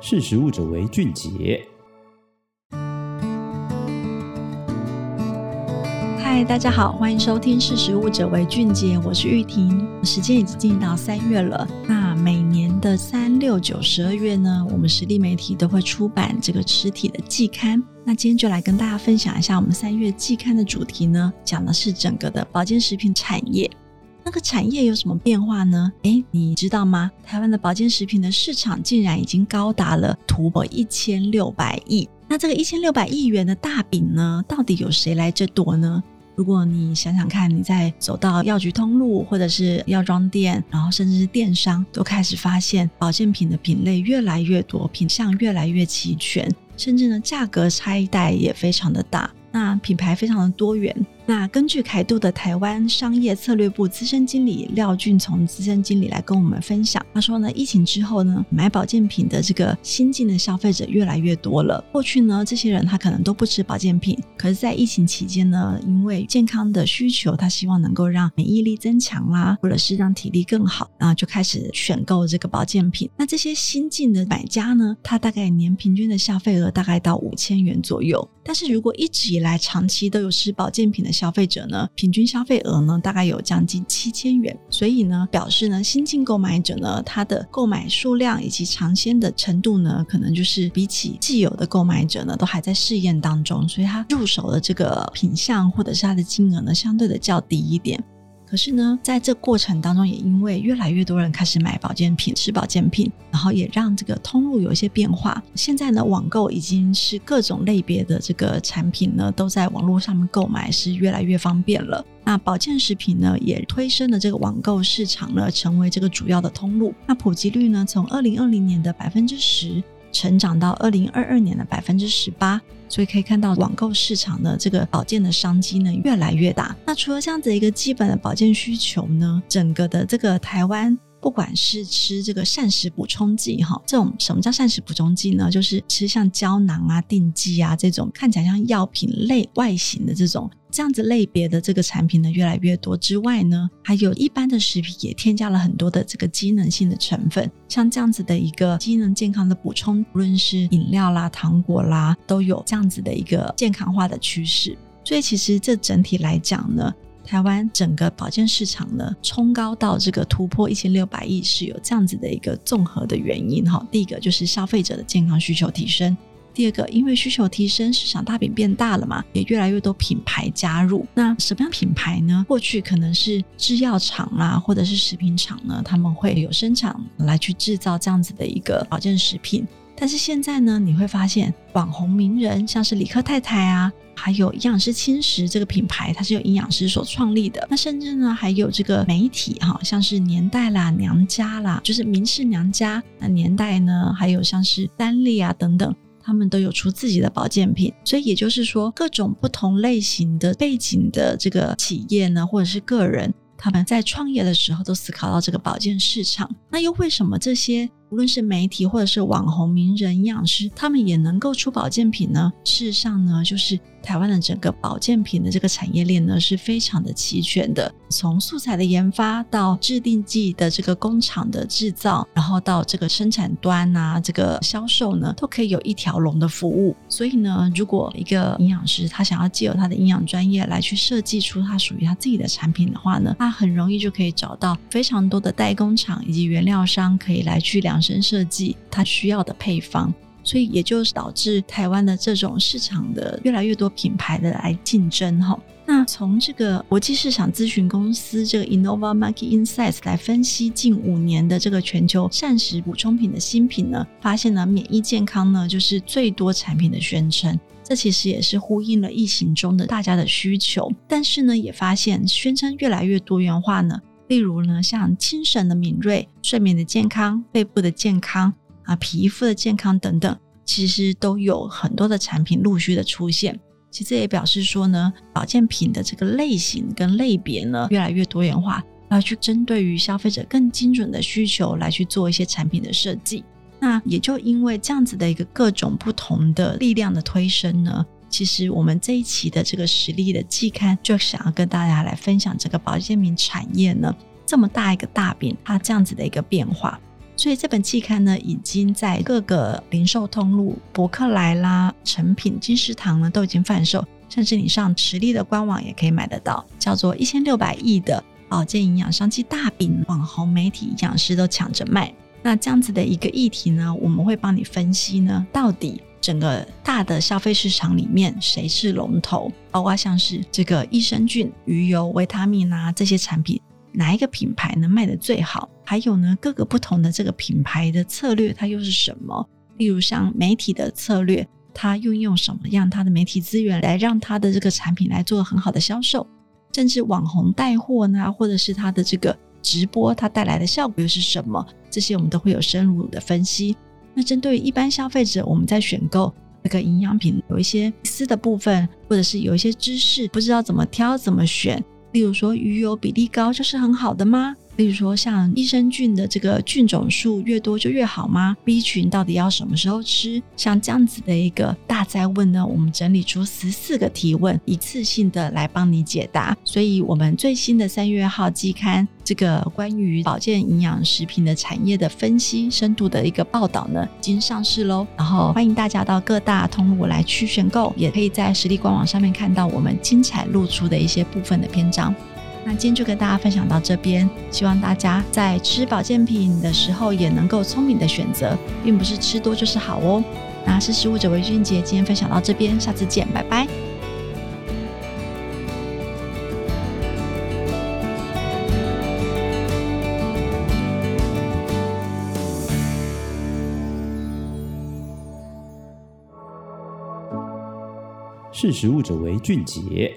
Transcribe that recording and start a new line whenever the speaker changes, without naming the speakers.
识食物者为俊杰。
嗨，大家好，欢迎收听《识食物者为俊杰》，我是玉婷。时间已经进到三月了，那每年的三六九十二月呢，我们实力媒体都会出版这个实体的季刊。那今天就来跟大家分享一下我们三月季刊的主题呢，讲的是整个的保健食品产业。那个产业有什么变化呢？诶，你知道吗？台湾的保健食品的市场竟然已经高达了突破一千六百亿。那这个一千六百亿元的大饼呢，到底有谁来争夺呢？如果你想想看，你在走到药局通路，或者是药妆店，然后甚至是电商，都开始发现保健品的品类越来越多，品相越来越齐全，甚至呢，价格差异带也非常的大。那品牌非常的多元。那根据凯度的台湾商业策略部资深经理廖俊从资深经理来跟我们分享，他说呢，疫情之后呢，买保健品的这个新进的消费者越来越多了。过去呢，这些人他可能都不吃保健品，可是，在疫情期间呢，因为健康的需求，他希望能够让免疫力增强啦，或者是让体力更好，然后就开始选购这个保健品。那这些新进的买家呢，他大概年平均的消费额大概到五千元左右。但是如果一直以来长期都有吃保健品的消费者呢，平均消费额呢大概有将近七千元，所以呢表示呢新进购买者呢他的购买数量以及尝鲜的程度呢，可能就是比起既有的购买者呢都还在试验当中，所以他入手的这个品项或者是他的金额呢相对的较低一点。可是呢，在这过程当中，也因为越来越多人开始买保健品、吃保健品，然后也让这个通路有一些变化。现在呢，网购已经是各种类别的这个产品呢，都在网络上面购买是越来越方便了。那保健食品呢，也推升了这个网购市场呢，成为这个主要的通路。那普及率呢，从二零二零年的百分之十。成长到二零二二年的百分之十八，所以可以看到网购市场的这个保健的商机呢越来越大。那除了这样子一个基本的保健需求呢，整个的这个台湾，不管是吃这个膳食补充剂哈，这种什么叫膳食补充剂呢？就是吃像胶囊啊、定剂啊这种看起来像药品类外形的这种。这样子类别的这个产品呢越来越多之外呢，还有一般的食品也添加了很多的这个机能性的成分，像这样子的一个机能健康的补充，无论是饮料啦、糖果啦，都有这样子的一个健康化的趋势。所以其实这整体来讲呢，台湾整个保健市场呢冲高到这个突破一千六百亿是有这样子的一个综合的原因哈。第一个就是消费者的健康需求提升。第二个，因为需求提升，市场大饼变大了嘛，也越来越多品牌加入。那什么样品牌呢？过去可能是制药厂啦，或者是食品厂呢，他们会有生产来去制造这样子的一个保健食品。但是现在呢，你会发现网红名人，像是李克太太啊，还有营养师轻食这个品牌，它是由营养师所创立的。那甚至呢，还有这个媒体哈，像是年代啦、娘家啦，就是明式娘家。那年代呢，还有像是丹利啊等等。他们都有出自己的保健品，所以也就是说，各种不同类型的背景的这个企业呢，或者是个人，他们在创业的时候都思考到这个保健市场。那又为什么这些无论是媒体或者是网红名人、营养师，他们也能够出保健品呢？事实上呢，就是。台湾的整个保健品的这个产业链呢，是非常的齐全的，从素材的研发到制定剂的这个工厂的制造，然后到这个生产端啊，这个销售呢，都可以有一条龙的服务。所以呢，如果一个营养师他想要借由他的营养专业来去设计出他属于他自己的产品的话呢，他很容易就可以找到非常多的代工厂以及原料商，可以来去量身设计他需要的配方。所以也就导致台湾的这种市场的越来越多品牌的来竞争哈。那从这个国际市场咨询公司这个 Innova Market Insights 来分析近五年的这个全球膳食补充品的新品呢，发现呢免疫健康呢就是最多产品的宣称，这其实也是呼应了疫情中的大家的需求。但是呢也发现宣称越来越多元化呢，例如呢像精神的敏锐、睡眠的健康、背部的健康。啊，皮肤的健康等等，其实都有很多的产品陆续的出现。其实也表示说呢，保健品的这个类型跟类别呢，越来越多元化，要去针对于消费者更精准的需求来去做一些产品的设计。那也就因为这样子的一个各种不同的力量的推升呢，其实我们这一期的这个实力的季刊就想要跟大家来分享这个保健品产业呢，这么大一个大饼，它这样子的一个变化。所以这本季刊呢，已经在各个零售通路、博客来啦、成品、金石堂呢都已经贩售，甚至你上实力的官网也可以买得到。叫做一千六百亿的保健营养商机大饼，网红媒体营养师都抢着卖。那这样子的一个议题呢，我们会帮你分析呢，到底整个大的消费市场里面谁是龙头，包括像是这个益生菌、鱼油、维他命啊这些产品。哪一个品牌能卖得最好？还有呢，各个不同的这个品牌的策略，它又是什么？例如像媒体的策略，它运用什么样它的媒体资源来让它的这个产品来做很好的销售？甚至网红带货呢，或者是它的这个直播，它带来的效果又是什么？这些我们都会有深入的分析。那针对一般消费者，我们在选购这个营养品，有一些私的部分，或者是有一些知识不知道怎么挑、怎么选。例如说，鱼油比例高就是很好的吗？例如说，像益生菌的这个菌种数越多就越好吗？B 群到底要什么时候吃？像这样子的一个大灾问呢，我们整理出十四个提问，一次性的来帮你解答。所以，我们最新的三月号季刊这个关于保健营养食品的产业的分析深度的一个报道呢，已经上市喽。然后欢迎大家到各大通路来去选购，也可以在实力官网上面看到我们精彩露出的一些部分的篇章。那今天就跟大家分享到这边，希望大家在吃保健品的时候也能够聪明的选择，并不是吃多就是好哦。那识食物者为俊杰，今天分享到这边，下次见，拜拜。
识时务者为俊杰。